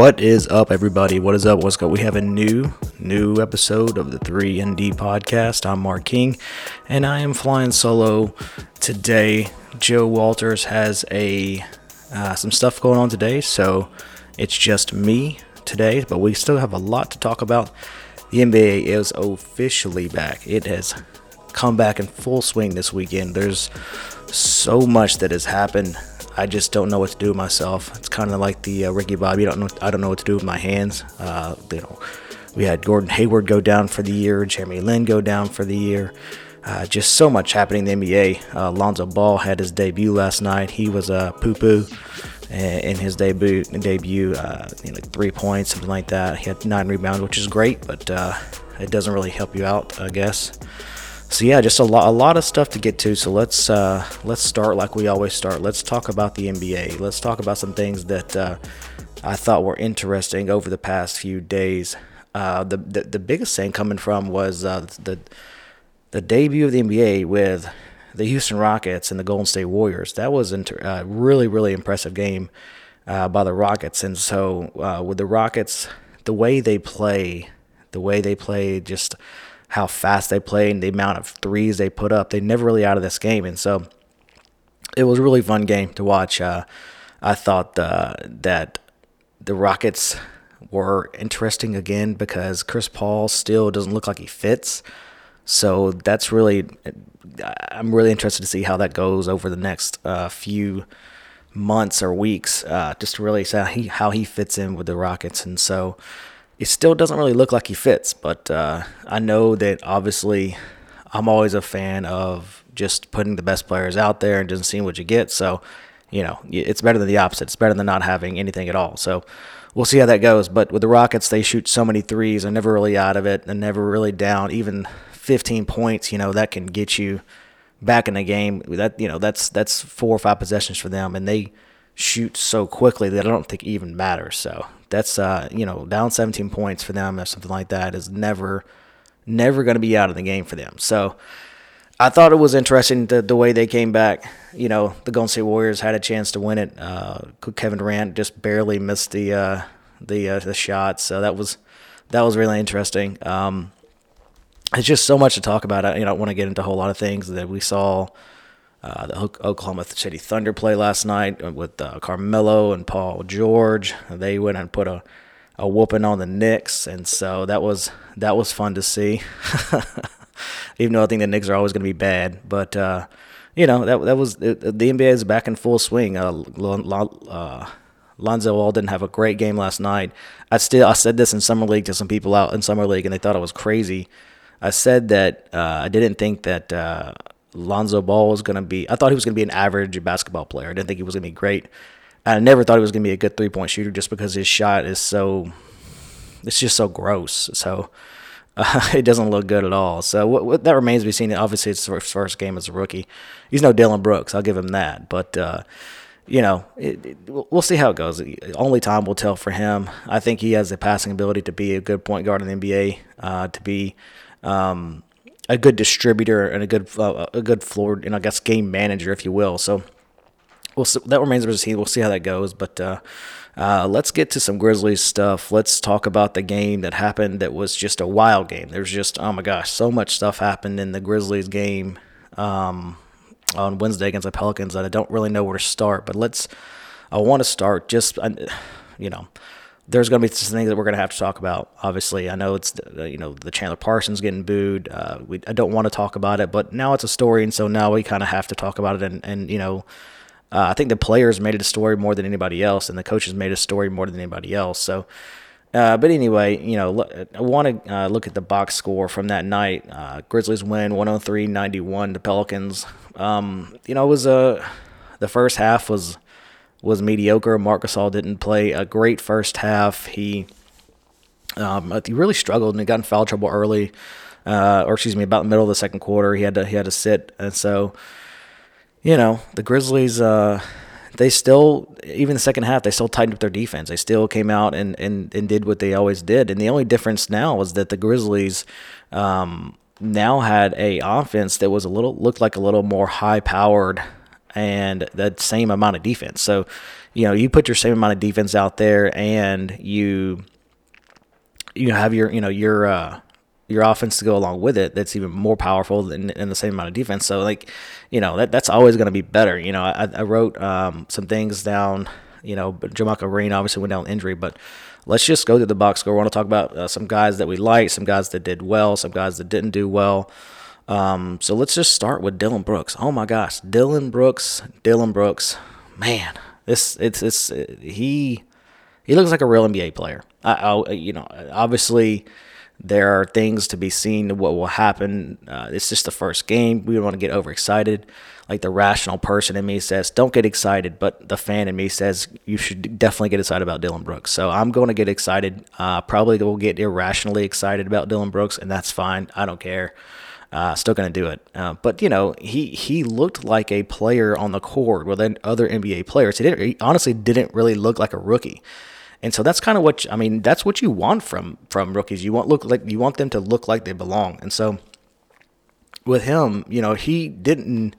What is up, everybody? What is up? What's up? We have a new, new episode of the 3ND podcast. I'm Mark King, and I am flying solo today. Joe Walters has a uh, some stuff going on today, so it's just me today. But we still have a lot to talk about. The NBA is officially back. It has come back in full swing this weekend. There's so much that has happened I just don't know what to do with myself. It's kind of like the uh, Ricky Bobby. I don't know. I don't know what to do with my hands. Uh, you know, we had Gordon Hayward go down for the year, Jeremy Lin go down for the year. Uh, just so much happening in the NBA. Uh, Lonzo Ball had his debut last night. He was a uh, poo poo in his debut. Debut, uh, you know, three points, something like that. He had nine rebounds, which is great, but uh, it doesn't really help you out, I guess so yeah, just a lot, a lot of stuff to get to. So let's uh, let's start like we always start. Let's talk about the NBA. Let's talk about some things that uh, I thought were interesting over the past few days. Uh, the, the, the biggest thing coming from was uh, the the debut of the NBA with the Houston Rockets and the Golden State Warriors. That was a inter- uh, really really impressive game uh, by the Rockets. And so with the Rockets, the way they play, the way they play, just how fast they play and the amount of threes they put up. They never really out of this game, and so it was a really fun game to watch. Uh, I thought uh, that the Rockets were interesting again because Chris Paul still doesn't look like he fits. So that's really, I'm really interested to see how that goes over the next uh, few months or weeks, uh, just to really see how he, how he fits in with the Rockets. And so it still doesn't really look like he fits. But uh, I know that obviously I'm always a fan of just putting the best players out there and just seeing what you get. So, you know, it's better than the opposite. It's better than not having anything at all. So we'll see how that goes. But with the Rockets, they shoot so many threes. They're never really out of it. They're never really down. Even 15 points, you know, that can get you back in the game. That you know, that's that's four or five possessions for them, and they shoot so quickly that I don't think it even matters. So that's uh, you know down 17 points for them or something like that is never never going to be out of the game for them. So I thought it was interesting the, the way they came back. You know, the Golden State Warriors had a chance to win it. Uh, Kevin Durant just barely missed the uh, the uh, the shot, so that was that was really interesting. Um, it's just so much to talk about. I, you know, I don't want to get into a whole lot of things that we saw uh, the Oklahoma City Thunder play last night with uh, Carmelo and Paul George. They went and put a, a whooping on the Knicks, and so that was that was fun to see. Even though I think the Knicks are always going to be bad, but uh, you know that that was the NBA is back in full swing. Uh, uh, Lonzo Ball didn't have a great game last night. I still I said this in summer league to some people out in summer league, and they thought it was crazy. I said that uh, I didn't think that uh, Lonzo Ball was going to be, I thought he was going to be an average basketball player. I didn't think he was going to be great. I never thought he was going to be a good three point shooter just because his shot is so, it's just so gross. So uh, it doesn't look good at all. So what, what, that remains to be seen. Obviously, it's his first game as a rookie. He's no Dillon Brooks. I'll give him that. But, uh, you know, it, it, we'll see how it goes. Only time will tell for him. I think he has the passing ability to be a good point guard in the NBA, uh, to be, um, a good distributor and a good uh, a good floor and I guess game manager, if you will. So we'll see, that remains to be seen. We'll see how that goes. But uh, uh, let's get to some Grizzlies stuff. Let's talk about the game that happened. That was just a wild game. There's just oh my gosh, so much stuff happened in the Grizzlies game um, on Wednesday against the Pelicans that I don't really know where to start. But let's. I want to start just you know there's going to be some things that we're going to have to talk about. Obviously, I know it's you know the Chandler Parsons getting booed. Uh, we I don't want to talk about it, but now it's a story, and so now we kind of have to talk about it. And and you know, uh, I think the players made it a story more than anybody else, and the coaches made a story more than anybody else. So. Uh, but anyway, you know, I want to uh, look at the box score from that night. Uh, Grizzlies win 103-91 to Pelicans. Um, you know, it was a the first half was was mediocre. Marc Gasol didn't play a great first half. He um, he really struggled and he got in foul trouble early, uh, or excuse me, about the middle of the second quarter. He had to he had to sit, and so you know the Grizzlies. Uh, they still, even the second half, they still tightened up their defense. They still came out and, and, and did what they always did. And the only difference now was that the Grizzlies um, now had a offense that was a little looked like a little more high powered and the same amount of defense. So, you know, you put your same amount of defense out there, and you you have your you know your uh, your offense to go along with it. That's even more powerful than the same amount of defense. So, like, you know, that that's always going to be better. You know, I, I wrote um, some things down. You know, JaMychal Green obviously went down injury, but let's just go to the box score. We want to talk about uh, some guys that we like, some guys that did well, some guys that didn't do well. Um, so let's just start with Dillon Brooks. Oh my gosh, Dillon Brooks, Dillon Brooks, man, this it's it's he he looks like a real NBA player. I, I you know obviously there are things to be seen what will happen. Uh, it's just the first game. We don't want to get overexcited. Like the rational person in me says, don't get excited, but the fan in me says you should definitely get excited about Dillon Brooks. So I'm going to get excited. Uh, probably will get irrationally excited about Dillon Brooks, and that's fine. I don't care. Uh, still going to do it. Uh, but you know, he he looked like a player on the court with other NBA players. He, didn't, he honestly didn't really look like a rookie. And so that's kind of what I mean. That's what you want from from rookies. You want look like you want them to look like they belong. And so with him, you know, he didn't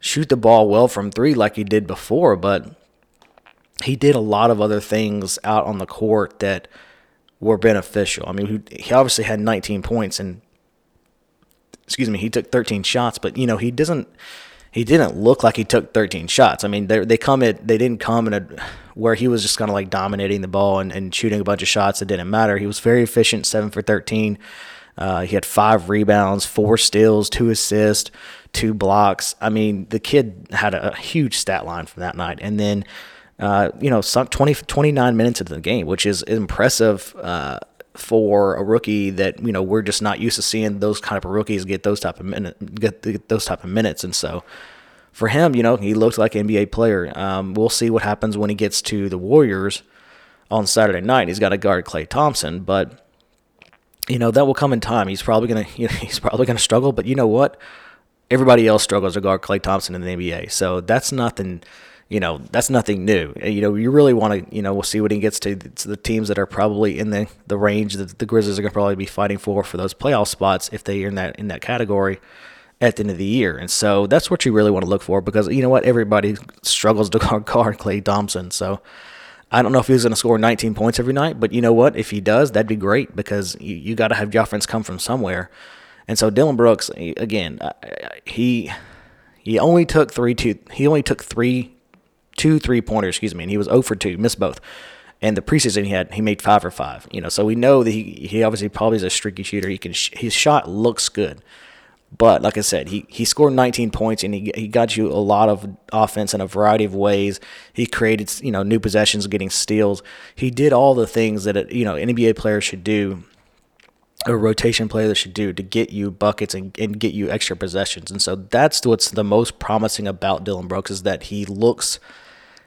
shoot the ball well from three like he did before, but he did a lot of other things out on the court that were beneficial. I mean, he, obviously had 19 points and excuse me, he took 13 shots, but you know, he doesn't he didn't look like he took 13 shots. I mean, they they come at they didn't come in a where he was just kind of like dominating the ball and, and shooting a bunch of shots that didn't matter. He was very efficient, seven for 13. Uh, he had five rebounds, four steals, two assists, two blocks. I mean, the kid had a, huge stat line from that night. And then, uh, you know, some 20, 29 minutes into the game, which is impressive uh, for a rookie that you know we're just not used to seeing those kind of rookies get those type of minute get, get those type of minutes, and so for him, you know, he looks like an NBA player. Um, we'll see what happens when he gets to the Warriors on Saturday night. He's got to guard Klay Thompson, but you know that will come in time. He's probably gonna you know, he's probably gonna struggle, but you know what? Everybody else struggles to guard Klay Thompson in the NBA, so that's nothing you know that's nothing new. Uh, you know, you really want to, you know, we'll see what he gets to, to the teams that are probably in the, the range that the Grizzlies are going to probably be fighting for for those playoff spots if they are in that in that category at the end of the year. And so that's what you really want to look for because you know what, everybody struggles to guard, Klay Thompson. So I don't know if he's going to score 19 points every night, but you know what, if he does, that'd be great because you, you got to have your come from somewhere. And so Dillon Brooks, again, he he only took three two. He only took three two three pointers, excuse me, and he was 0 for 2, missed both. And the preseason he had, he made five for five. You know, so we know that he he obviously probably is a streaky shooter. He can his shot looks good, but like I said, he he scored 19 points and he he got you a lot of offense in a variety of ways. He created you know new possessions, getting steals. He did all the things that a, you know NBA player should do a rotation player that should do to get you buckets and, and get you extra possessions. And so that's what's the most promising about Dillon Brooks is that he looks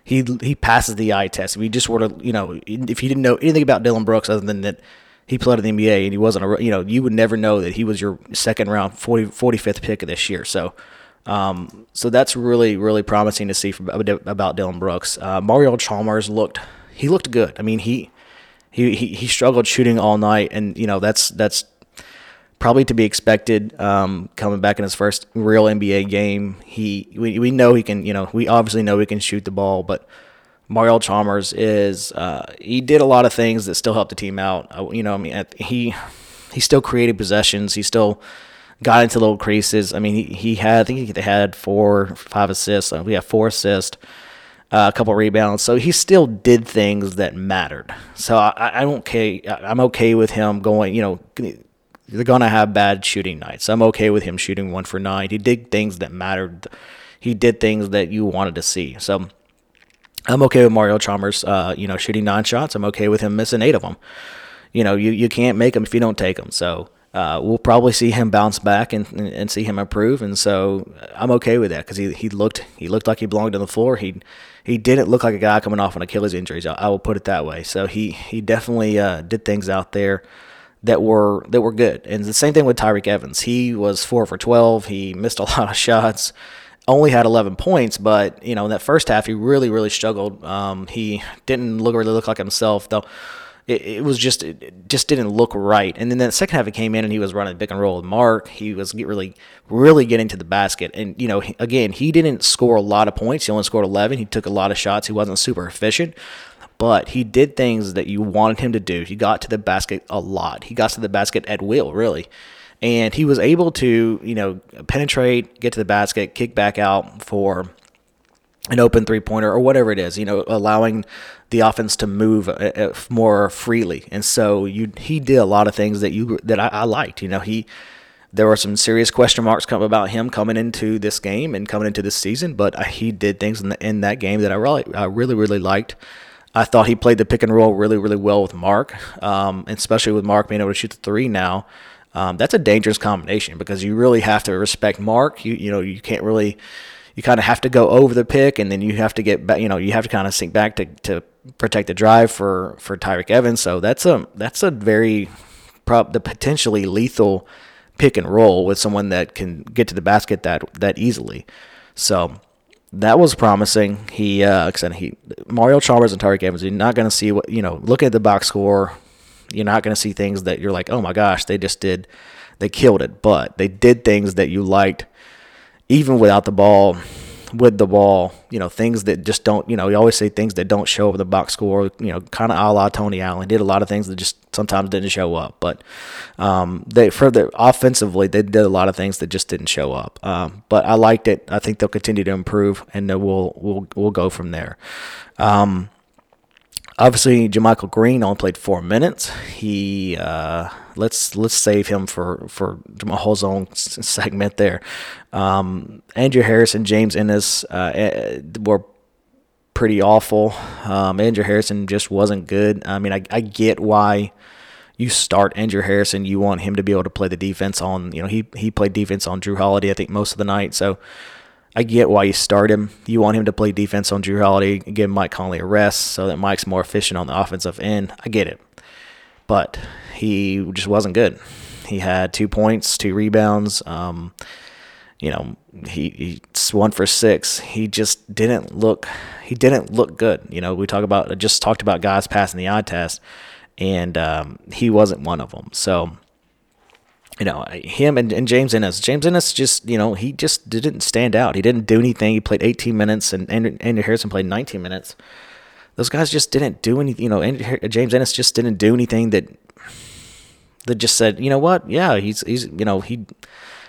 he he passes the eye test. If you just were to, you know, if you didn't know anything about Dillon Brooks other than that he played in the NBA and he wasn't a, you know, you would never know that he was your second round 40, 45th pick of this year. So, um, so that's really really promising to see from, about Dillon Brooks. Uh, Mario Chalmers looked he looked good. I mean he he he, he struggled shooting all night, and you know that's that's probably to be expected um, coming back in his first real NBA game. He we, we know he can you know we obviously know he can shoot the ball, but Mario Chalmers is uh, he did a lot of things that still helped the team out. Uh, you know, I mean he he still created possessions. He still got into little creases. I mean he he had I think they had four five assists. Uh, we have four assists. Uh, a couple rebounds. So he still did things that mattered. So I, I don't okay. I'm okay with him going. You know, they're going to have bad shooting nights. I'm okay with him shooting one for nine. He did things that mattered. He did things that you wanted to see. So I'm okay with Mario Chalmers, uh, you know, shooting nine shots. I'm okay with him missing eight of them. You know, you, you can't make them if you don't take them. So uh, we'll probably see him bounce back and, and, see him improve. And so I'm okay with that because he, he looked he looked like he belonged on the floor. He he didn't look like a guy coming off an Achilles injury. I, I will put it that way. So he he definitely uh, did things out there that were that were good. And the same thing with Tyreke Evans. He was four for twelve. He missed a lot of shots. Only had 11 points, but you know in that first half he really really struggled. Um, he didn't look really look like himself though. it, it was just it just didn't look right. And then the second half, he came in and he was running pick and roll with Marc. He was get really really getting to the basket. And you know, again, he didn't score a lot of points. He only scored 11. He took a lot of shots. He wasn't super efficient. But he did things that you wanted him to do. He got to the basket a lot. He got to the basket at will, really and he was able to you know penetrate, get to the basket, kick back out for an open three pointer or whatever it is, you know, allowing the offense to move uh, uh, more freely. And so you he did a lot of things that you that I, I liked. You know, he there were some serious question marks come about him coming into this game and coming into this season, but he did things in, the, in that game that I really I really really liked. I thought he played the pick and roll really really well with Marc, um, especially with Marc being able to shoot the three now. Um, that's a dangerous combination because you really have to respect Marc. You you know you can't really you kind of have to go over the pick, and then you have to get back. You know, you have to kind of sink back to, to protect the drive for for Tyreke Evans. So that's a that's a very the potentially lethal pick and roll with someone that can get to the basket that that easily. So that was promising. He, uh, he Mario Chalmers and Tyreke Evans. You're not going to see what you know. Looking at the box score, you're not going to see things that you're like, oh my gosh, they just did, they killed it. But they did things that you liked even without the ball, with the ball, you know, things that just don't, you know, we always say things that don't show up in the box score, you know, kind of a la Tony Allen. Did a lot of things that just sometimes didn't show up. But um, they, for the offensively, they did a lot of things that just didn't show up. Um, but I liked it. I think they'll continue to improve, and we'll we'll we'll go from there. Um, obviously, JaMychal Green only played four minutes. He uh, let's let's save him for for whole zone segment there. Um, Andrew Harrison, James Ennis uh, eh, were pretty awful. Um, Andrew Harrison just wasn't good. I mean, I, I get why you start Andrew Harrison. You want him to be able to play the defense on. You know, he he played defense on Jrue Holiday. I think most of the night. So. I get why you start him. You want him to play defense on Jrue Holiday, give Mike Conley a rest so that Mike's more efficient on the offensive end. I get it. But he just wasn't good. He had two points, two rebounds. Um, you know, he, he's one for six. He just didn't look. He didn't look good. You know, we talk about just talked about guys passing the eye test, and um, he wasn't one of them. So, you know, him and, and James Ennis. James Ennis just, you know, he just didn't stand out. He didn't do anything. He played 18 minutes, and Andrew Harrison played 19 minutes. Those guys just didn't do anything. You know, James Ennis just didn't do anything that that just said, you know what? Yeah, he's he's you know he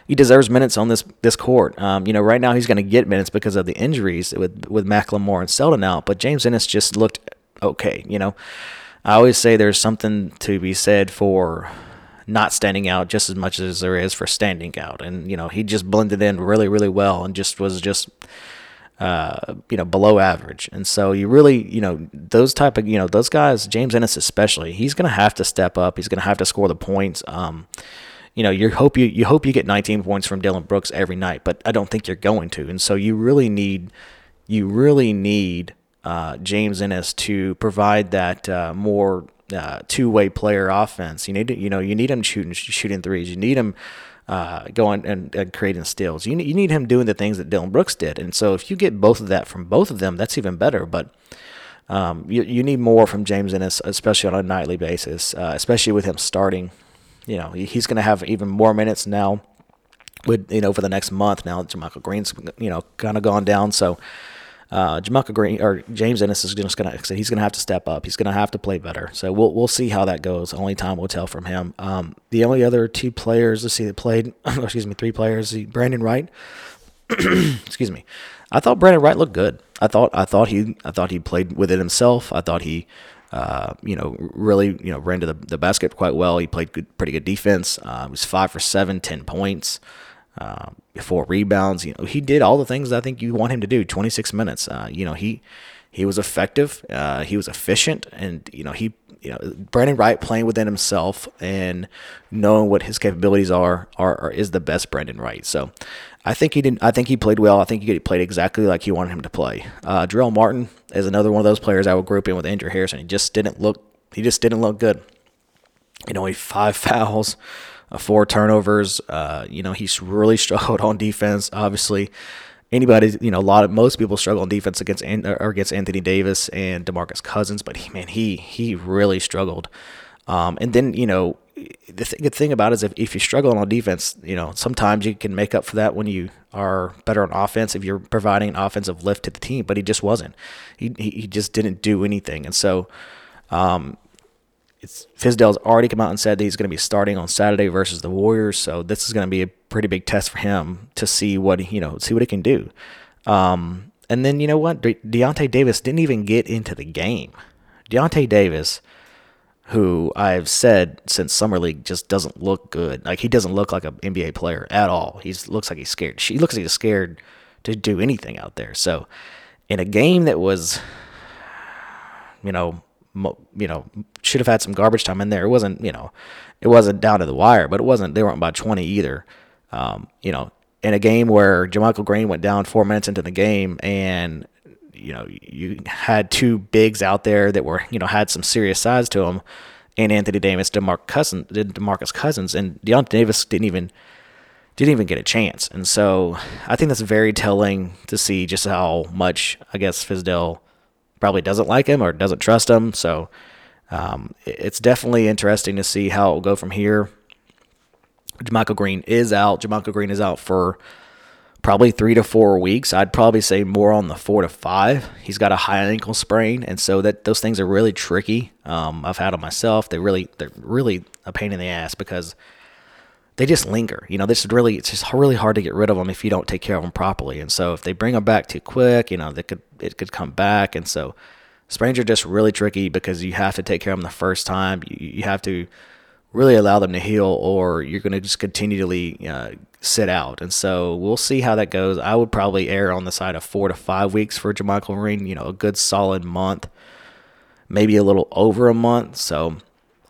he deserves minutes on this this court. Um, you know, right now he's going to get minutes because of the injuries with with McLemore and Selden out. But James Ennis just looked okay. You know, I always say there's something to be said for not standing out just as much as there is for standing out. And you know, he just blended in really really well and just was just uh, you know, below average. And so you really, you know, those type of, you know, those guys, James Ennis especially, he's going to have to step up. He's going to have to score the points. Um, you know, you hope you you hope you get 19 points from Dillon Brooks every night, but I don't think you're going to. And so you really need, you really need uh, James Ennis to provide that uh, more uh, two-way player offense. You need to, you know, you need him shooting shooting threes. You need him uh, going and, and, creating steals. You, you need him doing the things that Dillon Brooks did. And so if you get both of that from both of them, that's even better. But um, you, you need more from James Ennis, especially on a nightly basis, uh, especially with him starting. You know, he's going to have even more minutes now with, you know, for the next month now that JaMychal Green's, you know, kind of gone down. So, uh, Green or James Ennis is just gonna he's gonna have to step up. He's gonna have to play better. So we'll we'll see how that goes. Only time will tell from him. Um, the only other two players let's see that played, excuse me, three players. Brandon Wright. excuse me. I thought Brandon Wright looked good. I thought I thought he I thought he played with it himself. I thought he. Uh, you know, really, you know, ran to the, the basket quite well. He played good, pretty good defense. Uh, he was five for seven, ten points uh, four rebounds. You know, he did all the things I think you want him to do. 26 minutes. Uh, you know, he he was effective. Uh, he was efficient, and you know he you know Brandon Wright playing within himself and knowing what his capabilities are are, are is the best Brandon Wright. So. I think he didn't. I think he played well. I think he played exactly like you wanted him to play. Uh, Martin is another one of those players I would group in with Andrew Harrison. He just didn't look. He just didn't look good. You know, he five fouls, uh, four turnovers. Uh, you know, he's really struggled on defense, obviously. anybody, you know, a lot of most people struggle on defense against or against Anthony Davis and DeMarcus Cousins, but he, man, he he really struggled. Um, and then you know, the th- good thing about it is if, if you struggle on defense, you know, sometimes you can make up for that when you are better on offense if you're providing an offensive lift to the team. But he just wasn't. He he just didn't do anything, and so. Um, it's Fizdale's already come out and said that he's going to be starting on Saturday versus the Warriors, so this is going to be a pretty big test for him to see what you know see what he can do. Um, and then you know what, De- Deyonta Davis didn't even get into the game. Deyonta Davis, who I've said since summer league, just doesn't look good. Like he doesn't look like an NBA player at all. He looks like he's scared. She looks like he's scared to do anything out there. So in a game that was, you know, you know, should have had some garbage time in there. It wasn't, you know, it wasn't down to the wire, but it wasn't. They weren't by 20 either. Um, you know, in a game where JaMychal Green went down four minutes into the game, and you know, you had two bigs out there that were, you know, had some serious size to them, and Anthony Davis, DeMarcus Cousins, DeMarcus Cousins, and Deyonta Davis didn't even didn't even get a chance. And so I think that's very telling to see just how much I guess Fizdale probably doesn't like him or doesn't trust him. So um, it's definitely interesting to see how it will go from here. JaMychal Green is out. JaMychal Green is out for probably three to four weeks. I'd probably say more on the four to five. He's got a high ankle sprain, and so that those things are really tricky. Um, I've had them myself. They really they're really a pain in the ass because they just linger. You know, this is really it's just really hard to get rid of them if you don't take care of them properly. And so if they bring them back too quick, you know, they could it could come back. And so sprains are just really tricky because you have to take care of them the first time. You, you have to really allow them to heal, or you're going to just continually uh, sit out. And so we'll see how that goes. I would probably err on the side of four to five weeks for JaMychal Green. You know, a good solid month, maybe a little over a month. So.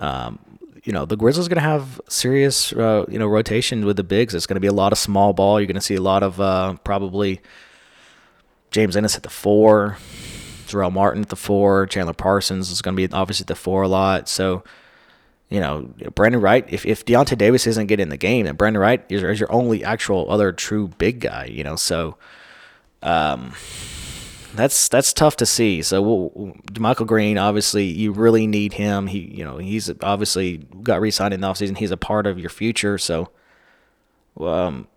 Um, you know the Grizzlies going to have serious uh, you know rotation with the bigs. It's going to be a lot of small ball. You're going to see a lot of uh, probably James Ennis at the four, Jarrell Martin at the four, Chandler Parsons is going to be obviously at the four a lot. So you know Brandon Wright. If if Deyonta Davis isn't getting in the game, then Brandon Wright is, is your only actual other true big guy. You know so. Um, that's that's tough to see. So we'll, Michael Green, obviously, you really need him. He, you know, he's obviously got re-signed in the offseason. He's a part of your future. So, um,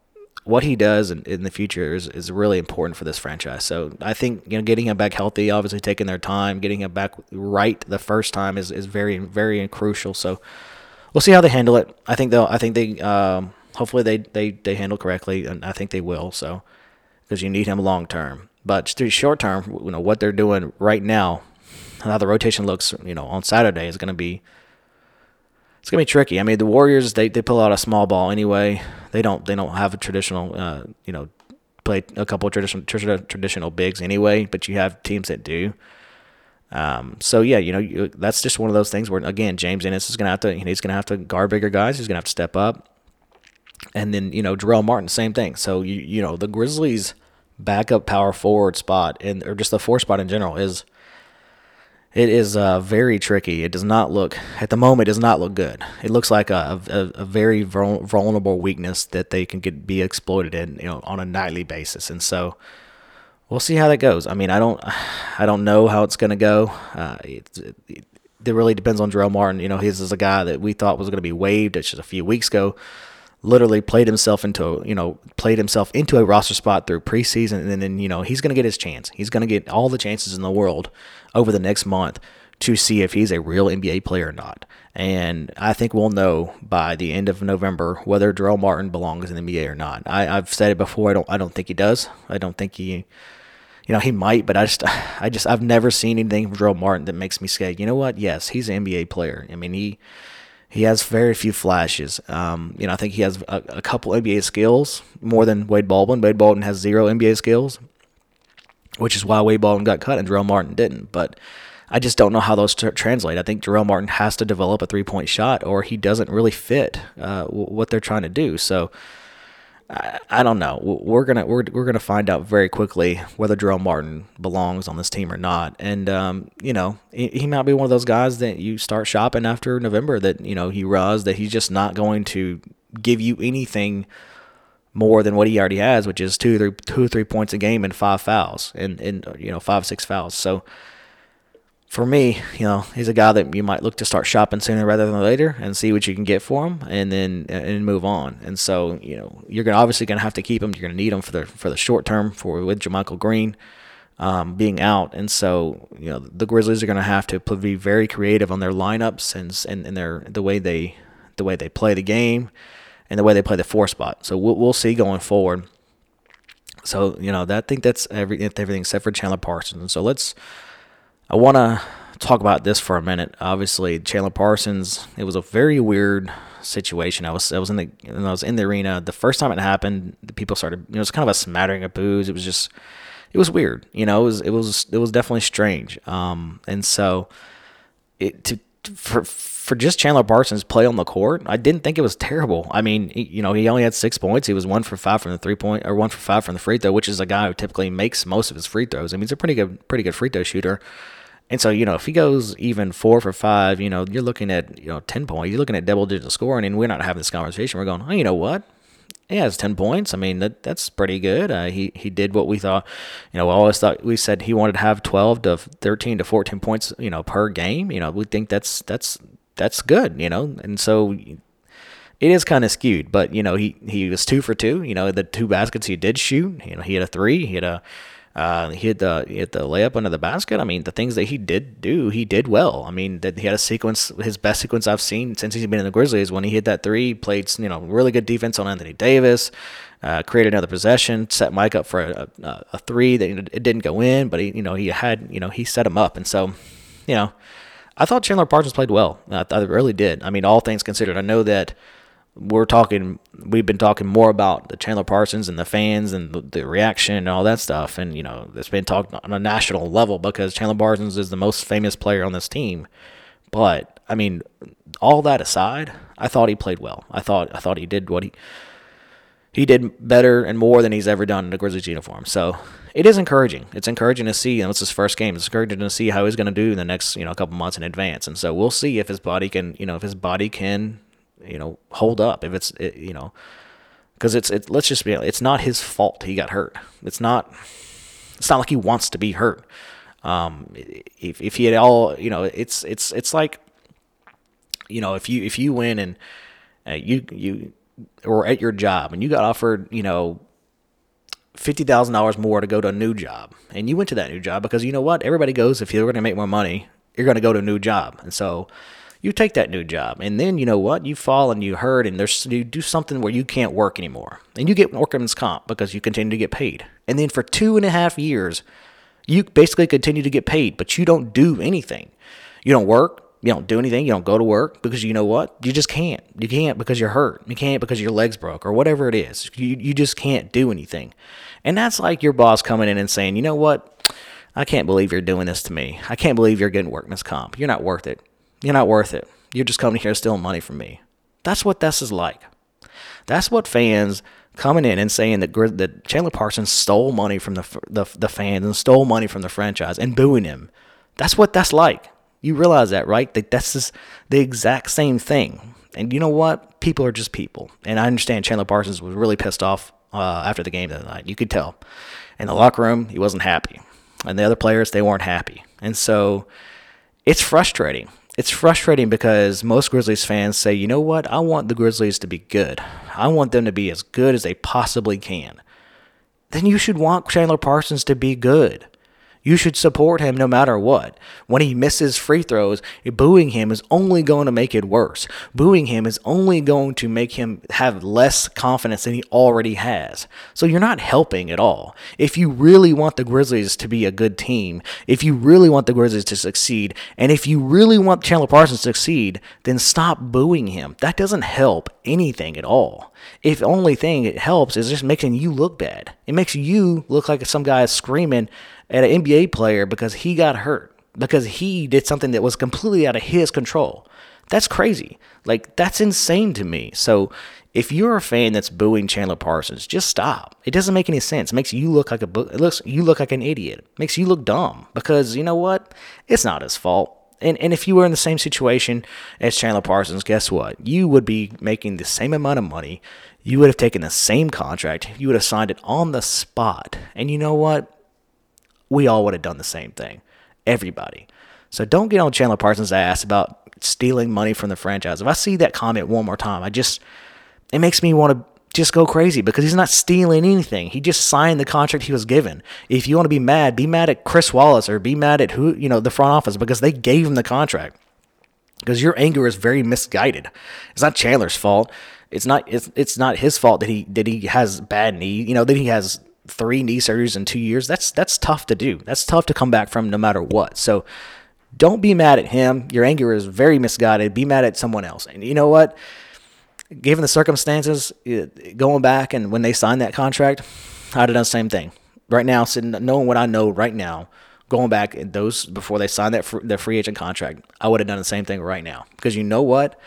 what he does in, in the future is, is really important for this franchise. So I think you know getting him back healthy, obviously taking their time, getting him back right the first time is, is very very crucial. So we'll see how they handle it. I think they'll. I think they. Um, hopefully they, they they handle correctly, and I think they will. So because you need him long term. But short term, you know what they're doing right now, how the rotation looks, you know, on Saturday is going to be it's gonna be tricky. I mean, the Warriors they, they pull out a small ball anyway. They don't they don't have a traditional uh, you know play a couple of traditional traditional bigs anyway, but you have teams that do. Um, so yeah, you know you, that's just one of those things where again James Ennis is gonna have to he's gonna have to guard bigger guys. He's gonna have to step up, and then you know Jarrell Martin same thing. So you you know the Grizzlies backup power forward spot and or just the four spot in general is it is uh, very tricky. It does not look at the moment. It does not look good. It looks like a, a, a very vulnerable weakness that they can get be exploited in, you know, on a nightly basis. And so we'll see how that goes. I mean, I don't, I don't know how it's going to go. Uh, it, it, it, really depends on Jarrell Martin. You know, he's is a guy that we thought was going to be waived just a few weeks ago literally played himself into you know played himself into a roster spot through preseason and then you know he's going to get his chance. He's going to get all the chances in the world over the next month to see if he's a real NBA player or not. And I think we'll know by the end of November whether Jarrell Martin belongs in the NBA or not. I, I've said it before I don't I don't think he does. I don't think he you know he might but I just I just I've never seen anything from Jarrell Martin that makes me say you know what? Yes he's an NBA player. I mean he he has very few flashes. Um, you know, I think he has a, a, couple NBA skills more than Wade Baldwin. Wade Baldwin has zero NBA skills, which is why Wade Baldwin got cut and Jarrell Martin didn't. But I just don't know how those t- translate. I think Jarrell Martin has to develop a three point shot, or he doesn't really fit uh, what they're trying to do. So I, I don't know. We're gonna we're, we're gonna find out very quickly whether Jarrell Martin belongs on this team or not. And um, you know, he, he, might be one of those guys that you start shopping after November. That you know he realizes that he's just not going to give you anything more than what he already has, which is two, three, two three points a game and five fouls, and and you know five six fouls. So for me, you know, he's a guy that you might look to start shopping sooner rather than later and see what you can get for him, and then and move on. And so you know you're gonna obviously gonna have to keep him. You're gonna need him for the for the short term for with JaMychal Green. Um, being out, and so you know the Grizzlies are going to have to be very creative on their lineups and and, and their the way they the way they play the game and the way they play the four spot. So we'll, we'll see going forward. So you know, that, I think that's every everything except for Chandler Parsons. So let's. I want to talk about this for a minute. Obviously, Chandler Parsons. It was a very weird situation. I was I was in the I was in the arena the first time it happened. The people started. You know, it was kind of a smattering of boos. It was just. It was weird. You know, it was it was it was definitely strange. Um, and so it to for for just Chandler Parsons' play on the court, I didn't think it was terrible. I mean, he, you know, he only had six points. He was one for five from the three point, or one for five from the free throw, which is a guy who typically makes most of his free throws. I mean, he's a pretty good, pretty good free throw shooter. And so, you know, if he goes even four for five, you know, you're looking at, you know, 10 points. You're looking at double digit scoring, and we're not having this conversation. We're going, oh, you know what? He has 10 points. I mean, that that's pretty good. Uh, he he did what we thought. You know, we always thought we said he wanted to have 12 to 13 to 14 points, you know, per game. You know, we think that's that's that's good, you know. And so it is kind of skewed, but you know, he he was 2 for 2, you know, the two baskets he did shoot, you know, he had a 3, he had a uh, he hit the he hit the layup under the basket. I mean, the things that he did do, he did well. I mean, that he had a sequence, his best sequence I've seen since he's been in the Grizzlies. When he hit that three, played you know really good defense on Anthony Davis, uh, created another possession, set Mike up for a, a, a three that it didn't go in, but he you know he had you know he set him up, and so you know I thought Chandler Parsons played well. I, I really did. I mean, all things considered, I know that we're talking we've been talking more about the Chandler Parsons and the fans and the, the, reaction and all that stuff. And you know it's been talked on a national level because Chandler Parsons is the most famous player on this team. But I mean all that aside I thought he played well. I thought I thought he did what he he did better and more than he's ever done in a Grizzlies uniform. So it is encouraging. It's encouraging to see and it's his first game. It's encouraging to see how he's going to do in the next you know couple months in advance. And so we'll see if his body can you know if his body can you know, hold up if it's, it, you know, because it's, it, let's just be, it's not his fault he got hurt. It's not, it's not like he wants to be hurt. Um, if, if he had all, you know, it's, it's, it's like, you know, if you, if you win and uh, you, you, or at your job and you got offered, you know, fifty thousand dollars more to go to a new job, and you went to that new job because you know what? Everybody goes if you're going to make more money, you're going to go to a new job, and so you take that new job and then you know what? You fall and you hurt and there's you do something where you can't work anymore. And you get workman's comp because you continue to get paid. And then for two and a half years you basically continue to get paid but you don't do anything. You don't work you don't do anything you don't go to work because you know what? You just can't. You can't because you're hurt. You can't because your legs broke or whatever it is. You, you just can't do anything. And that's like your boss coming in and saying you know what? I can't believe you're doing this to me. I can't believe you're getting workman's comp. You're not worth it. You're not worth it. You're just coming here stealing money from me. That's what this is like. That's what fans coming in and saying that that Chandler Parsons stole money from the, the the fans and stole money from the franchise and booing him. That's what that's like. You realize that, right? That that's just the exact same thing. And you know what? People are just people. And I understand Chandler Parsons was really pissed off uh, after the game that night. You could tell. In the locker room, he wasn't happy. And the other players, they weren't happy. And so it's frustrating it's frustrating because most Grizzlies fans say, you know what, I want the Grizzlies to be good. I want them to be as good as they possibly can. Then you should want Chandler Parsons to be good. You should support him no matter what. When he misses free throws, booing him is only going to make it worse. Booing him is only going to make him have less confidence than he already has. So you're not helping at all. If you really want the Grizzlies to be a good team, if you really want the Grizzlies to succeed, and if you really want Chandler Parsons to succeed, then stop booing him. That doesn't help anything at all. If the only thing it helps is just making you look bad. It makes you look like some guy screaming at an NBA player because he got hurt, because he did something that was completely out of his control. That's crazy. Like, that's insane to me. So, if you're a fan that's booing Chandler Parsons, just stop. It doesn't make any sense. It makes you look like a it looks you look like an idiot. It makes you look dumb because you know what? It's not his fault. And and if you were in the same situation as Chandler Parsons, guess what? You would be making the same amount of money. You would have taken the same contract. You would have signed it on the spot. And you know what? We all would have done the same thing. Everybody. So don't get on Chandler Parsons' ass about stealing money from the franchise. If I see that comment one more time, I just it makes me want to just go crazy because he's not stealing anything. He just signed the contract he was given. If you want to be mad, be mad at Chris Wallace or be mad at who, you know, the front office because they gave him the contract. Because your anger is very misguided. It's not Chandler's fault. It's not it's, it's not his fault that he that he has bad knee, you know, that he has three knee surgeries in 2 years. That's that's tough to do. That's tough to come back from no matter what. So don't be mad at him. Your anger is very misguided. Be mad at someone else. And you know what? given the circumstances, going back and when they signed that contract, I'd have done the same thing. Right now, sitting, knowing what I know right now, going back those before they signed that the free agent contract, I would have done the same thing right now. Because you know what?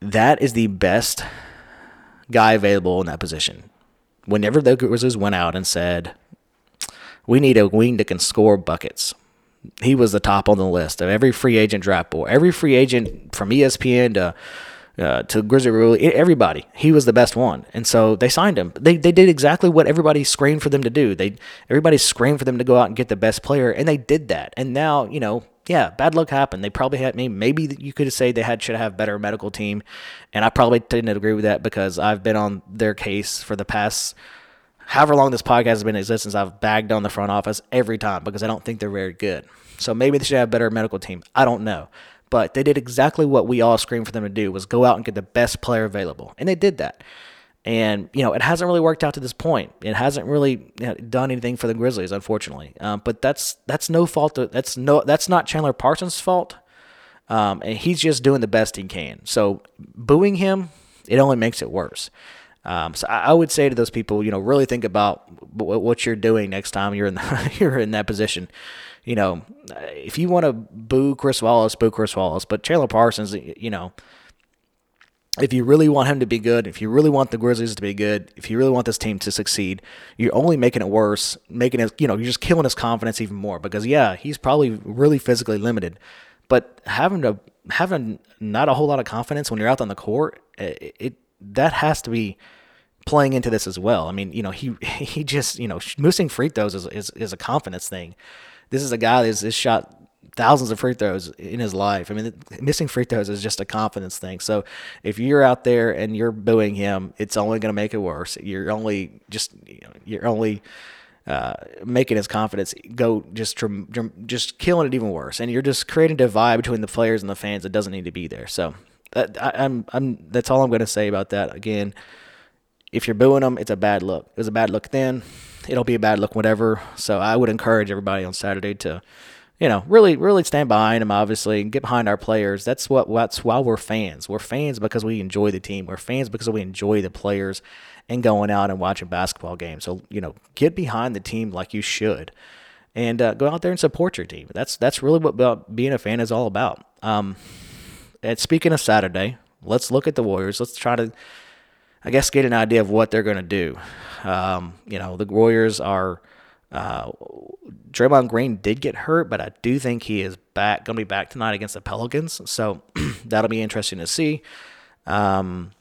That is the best guy available in that position. Whenever the Grizzlies went out and said, "We need a wing that can score buckets," he was the top on the list of every free agent draft board. Every free agent from ESPN to uh, to Grizzly Rule, everybody. He was the best one, and so they signed him. They they did exactly what everybody screamed for them to do. They everybody screamed for them to go out and get the best player, and they did that. And now you know, yeah, bad luck happened. They probably had me. maybe you could say they had should have better medical team, and I probably didn't agree with that because I've been on their case for the past however long this podcast has been in existence, I've bagged on the front office every time because I don't think they're very good. So maybe they should have better medical team. I don't know. But they did exactly what we all screamed for them to do was go out and get the best player available. And they did that. And, you know, it hasn't really worked out to this point. It hasn't really you know, done anything for the Grizzlies, unfortunately. Um, but that's that's no fault. Of, that's no that's not Chandler Parsons' fault. Um, and he's just doing the best he can. So booing him, it only makes it worse. Um, so I, I, would say to those people, you know, really think about w- what you're doing next time you're in the, you're in that position you know, if you want to boo Chris Wallace, boo Chris Wallace. But Chandler Parsons, you know, if you really want him to be good, if you really want the Grizzlies to be good, if you really want this team to succeed, you're only making it worse, making it, you know, you're just killing his confidence even more because yeah, he's probably really physically limited, but having to having not a whole lot of confidence when you're out on the court, it, it that has to be playing into this as well. I mean, you know, he he just, you know, missing free throws is is, is a confidence thing this is a guy that's, that's shot thousands of free throws in his life. I mean, missing free throws is just a confidence thing. So if you're out there and you're booing him, it's only going to make it worse. You're only just you're only uh, making his confidence go just just killing it even worse, and you're just creating a divide between the players and the fans that doesn't need to be there. So that, I, I'm I'm that's all I'm going to say about that. Again, if you're booing him, it's a bad look. It was a bad look then it'll be a bad look, whatever. So I would encourage everybody on Saturday to, you know, really, really stand behind them, obviously, and get behind our players. That's what that's why we're fans. We're fans because we enjoy the team. We're fans because we enjoy the players and going out and watching basketball games. So, you know, get behind the team like you should. And uh, go out there and support your team. That's that's really what being a fan is all about. Um, and speaking of Saturday, let's look at the Warriors. Let's try to I guess, get an idea of what they're going to do. Um, you know, the Warriors are. Uh, Draymond Green did get hurt, but I do think he is back, going to be back tonight against the Pelicans. So that'll be interesting to see. Um,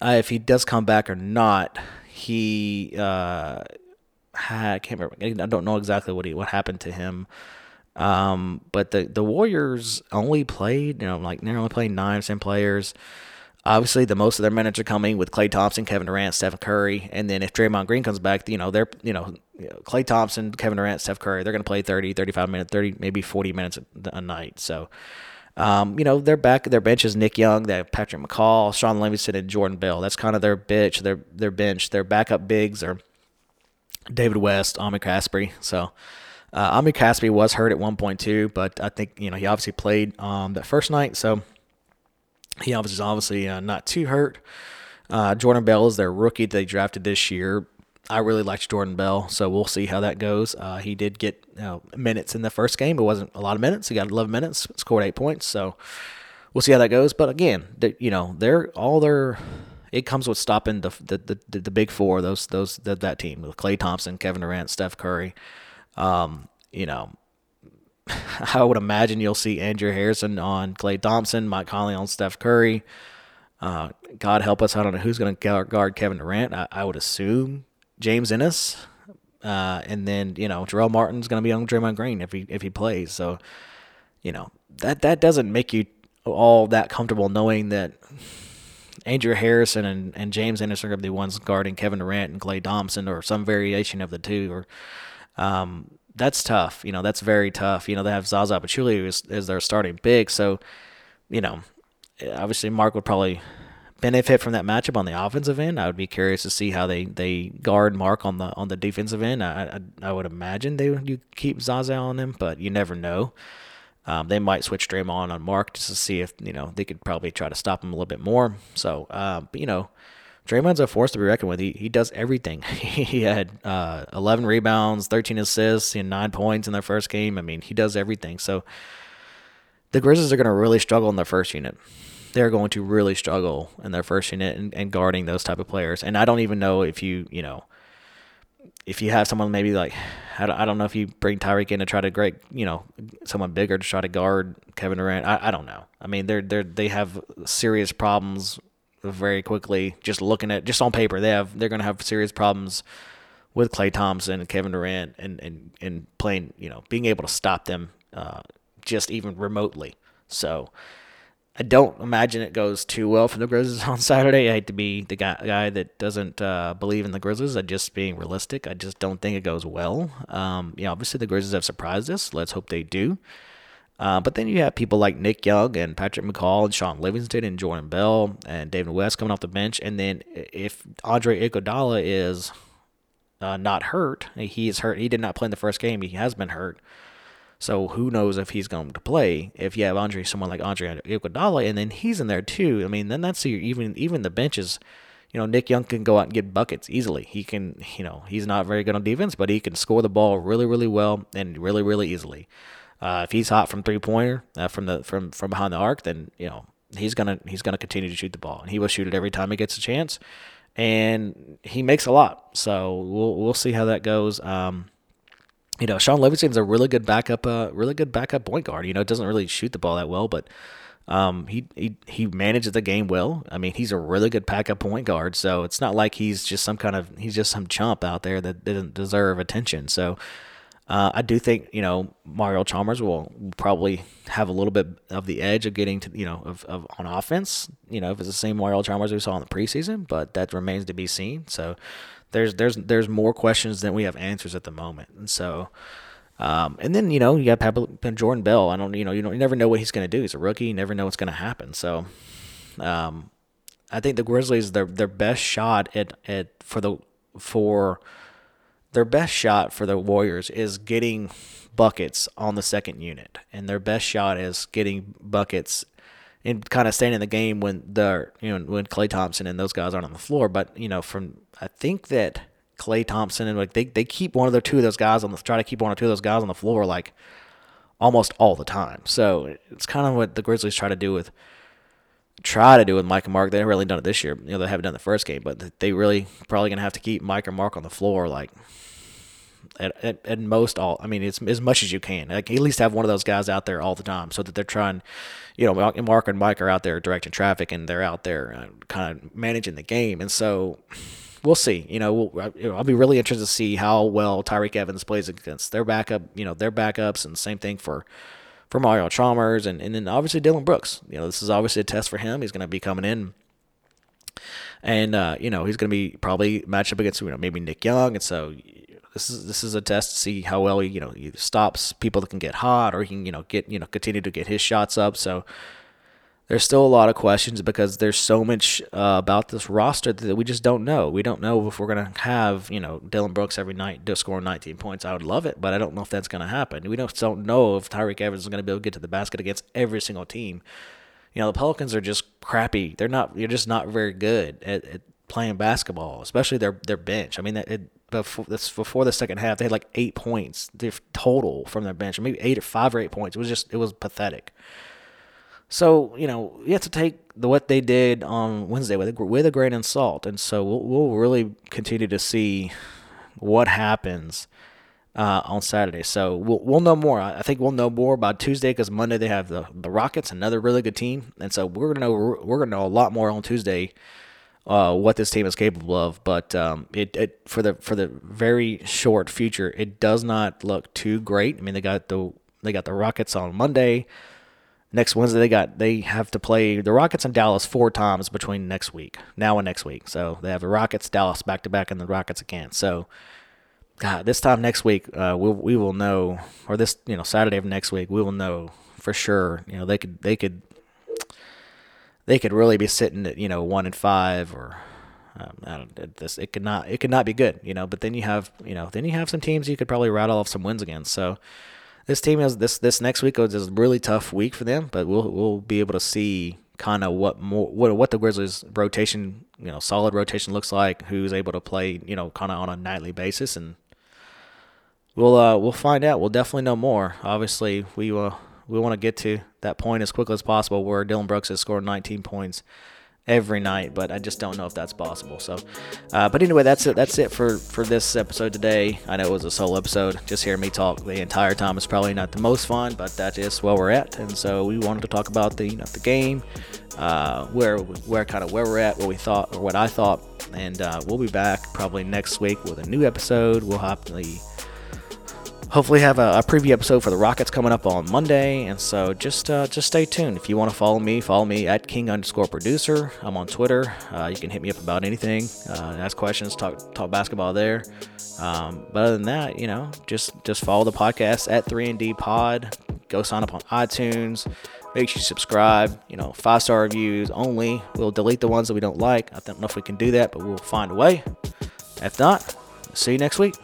uh, if he does come back or not, he uh, I can't remember. I don't know exactly what he what happened to him. Um, but the the Warriors only played, you know, like they're only playing nine, ten players. Obviously, the most of their minutes are coming with Klay Thompson, Kevin Durant, Stephen Curry, and then if Draymond Green comes back, you know they're you know Klay Thompson, Kevin Durant, Steph Curry, they're going to play 30, 35 minutes, 30 maybe 40 minutes a, night. So, um, you know, they're back. Their bench is Nick Young, they have Patrick McCaw, Shaun Livingston, and Jordan Bell. That's kind of their bench. Their their bench. Their backup bigs are David West, Omri Casspi. So. Uh, Omri Casspi was hurt at 1.2, but I think you know he obviously played um, that first night, so he obviously is obviously uh, not too hurt. Uh, Jordan Bell is their rookie that they drafted this year. I really liked Jordan Bell, so we'll see how that goes. Uh, he did get you know, minutes in the first game. It wasn't a lot of minutes. He got 11 minutes, scored eight points. So we'll see how that goes. But again, they, you know, they're all their. It comes with stopping the the, the, the big four. Those those the, that team with Klay Thompson, Kevin Durant, Steph Curry. Um, you know, I would imagine you'll see Andrew Harrison on Klay Thompson, Mike Conley on Steph Curry. Uh, God help us, I don't know who's going to guard Kevin Durant. I, I, would assume James Ennis, uh, and then you know Jarell Martin's going to be on Draymond Green if he if he plays. So, you know that that doesn't make you all that comfortable knowing that Andrew Harrison and, and James Ennis are going to be the ones guarding Kevin Durant and Klay Thompson or some variation of the two. Or um, that's tough. You know, that's very tough. You know, they have Zaza Pachulia as, as their starting big. So, you know, obviously Marc would probably benefit from that matchup on the offensive end. I would be curious to see how they, they guard Marc on the on the defensive end. I I, I would imagine they would you keep Zaza on them, but you never know. Um, they might switch Draymond on Marc just to see if you know they could probably try to stop him a little bit more. So, uh, but you know, Draymond's a force to be reckoned with. He he does everything. he had uh, 11 rebounds, 13 assists, and nine points in their first game. I mean, he does everything. So the Grizzlies are going to really struggle in their first unit. They're going to really struggle in their first unit and, and guarding those type of players. And I don't even know if you you know if you have someone maybe like I don't, I don't know if you bring Tyreke in to try to great you know someone bigger to try to guard Kevin Durant. I, I don't know. I mean they're they're they have serious problems very quickly. Just looking at just on paper, they have they're going to have serious problems with Klay Thompson and Kevin Durant and and and playing you know being able to stop them uh, just even remotely. So I don't imagine it goes too well for the Grizzlies on Saturday. I hate to be the guy, guy that doesn't uh, believe in the Grizzlies. I just being realistic. I just don't think it goes well. Um, yeah, obviously the Grizzlies have surprised us. Let's hope they do. Uh, but then you have people like Nick Young and Patrick McCaw and Shaun Livingston and Jordan Bell and David West coming off the bench. And then if Andre Iguodala is uh, not hurt, he is hurt. He did not play in the first game. He has been hurt. So who knows if he's going to play? If you have Andre, someone like Andre Iguodala, and then he's in there too. I mean, then that's your, even even the benches. You know, Nick Young can go out and get buckets easily. He can, you know, he's not very good on defense, but he can score the ball really, really well and really, really easily. Uh, if he's hot from three pointer uh, from the from from behind the arc, then you know he's gonna he's gonna continue to shoot the ball, and he will shoot it every time he gets a chance, and he makes a lot. So we'll we'll see how that goes. Um, you know, Shaun Livingston's a really good backup, uh, really good backup point guard. You know, doesn't really shoot the ball that well, but um, he he he manages the game well. I mean, he's a really good backup point guard. So it's not like he's just some kind of he's just some chump out there that doesn't deserve attention. So uh, I do think you know Mario Chalmers will probably have a little bit of the edge of getting to you know of, of on offense. You know, if it's the same Mario Chalmers we saw in the preseason, but that remains to be seen. So there's there's there's more questions than we have answers at the moment, and so. Um, and then you know you got Jordan Bell. I don't you know you don't you never know what he's going to do. He's a rookie. You never know what's going to happen. So, um, I think the Grizzlies their their best shot at at for the for their best shot for the Warriors is getting buckets on the second unit, and their best shot is getting buckets and kind of staying in the game when the you know when Klay Thompson and those guys aren't on the floor. But you know, from I think that Klay Thompson and like they, they keep one of their two of those guys on the try to keep one or two of those guys on the floor like almost all the time. So it's kind of what the Grizzlies try to do with try to do with Mike and Marc. They haven't really done it this year. You know, they haven't done the first game, but they really probably gonna have to keep Mike and Marc on the floor like at, at, at, most all. I mean, it's as much as you can. Like at least have one of those guys out there all the time, so that they're trying. You know, Marc and Mike are out there directing traffic, and they're out there uh, kind of managing the game, and so we'll see. You know, we'll, you know, I'll be really interested to see how well Tyreke Evans plays against their backup. You know, their backups, and same thing for for Mario Chalmers, and and then obviously Dillon Brooks. You know, this is obviously a test for him. He's going to be coming in. And uh, you know he's going to be probably matched up against you know maybe Nick Young, and so this is this is a test to see how well he, you know he stops people that can get hot, or he can you know get you know continue to get his shots up. So there's still a lot of questions because there's so much uh, about this roster that we just don't know. We don't know if we're gonna have you know Dillon Brooks every night scoring 19 points. I would love it, but I don't know if that's gonna happen. We don't don't know if Tyreke Evans is gonna be able to get to the basket against every single team. You know the Pelicans are just crappy. They're not. They're just not very good at, at playing basketball, especially their their bench. I mean, it, before this before the second half, they had like eight points total from their bench, maybe eight or five or eight points. It was just it was pathetic. So you know you have to take the what they did on Wednesday with a, with a grain of salt, and so we'll, we'll really continue to see what happens uh, on Saturday. So we'll, we'll know more. I think we'll know more by Tuesday because Monday they have the, the Rockets, another really good team, and so we're gonna know we're gonna know a lot more on Tuesday. Uh, what this team is capable of, but um, it, it for the for the very short future, it does not look too great. I mean, they got the they got the Rockets on Monday. Next Wednesday, they got they have to play the Rockets and Dallas four times between next week, now and next week. So they have the Rockets, Dallas back to back, and the Rockets again. So God, this time next week, uh, we we will know, or this you know Saturday of next week, we will know for sure. You know they could they could they could really be sitting at you know one and five or um, I don't this it could not it could not be good. You know, but then you have you know then you have some teams you could probably rattle off some wins against. So this team is this this next week is a really tough week for them, but we'll we'll be able to see kind of what more what what the Grizzlies rotation you know solid rotation looks like, who's able to play you know kind of on a nightly basis and we'll uh, we'll find out. We'll definitely know more. Obviously, we uh, we want to get to that point as quickly as possible where Dillon Brooks has scored 19 points every night, but I just don't know if that's possible. So, uh, but anyway, that's it. That's it for for this episode today. I know it was a solo episode. Just hearing me talk the entire time is probably not the most fun, but that is where we're at. And so we wanted to talk about the you know the game, uh, where where kind of where we're at, what we thought or what I thought, and uh, we'll be back probably next week with a new episode. We'll happily hopefully have a, a, preview episode for the Rockets coming up on Monday. And so just uh, just stay tuned. If you want to follow me, follow me at King underscore producer. I'm on Twitter. Uh, you can hit me up about anything, uh, ask questions, talk talk basketball there. Um, but other than that, you know, just just follow the podcast at Three and D Pod. Go sign up on iTunes. Make sure you subscribe. You know, five star reviews only. We'll delete the ones that we don't like. I don't know if we can do that, but we'll find a way. If not, see you next week.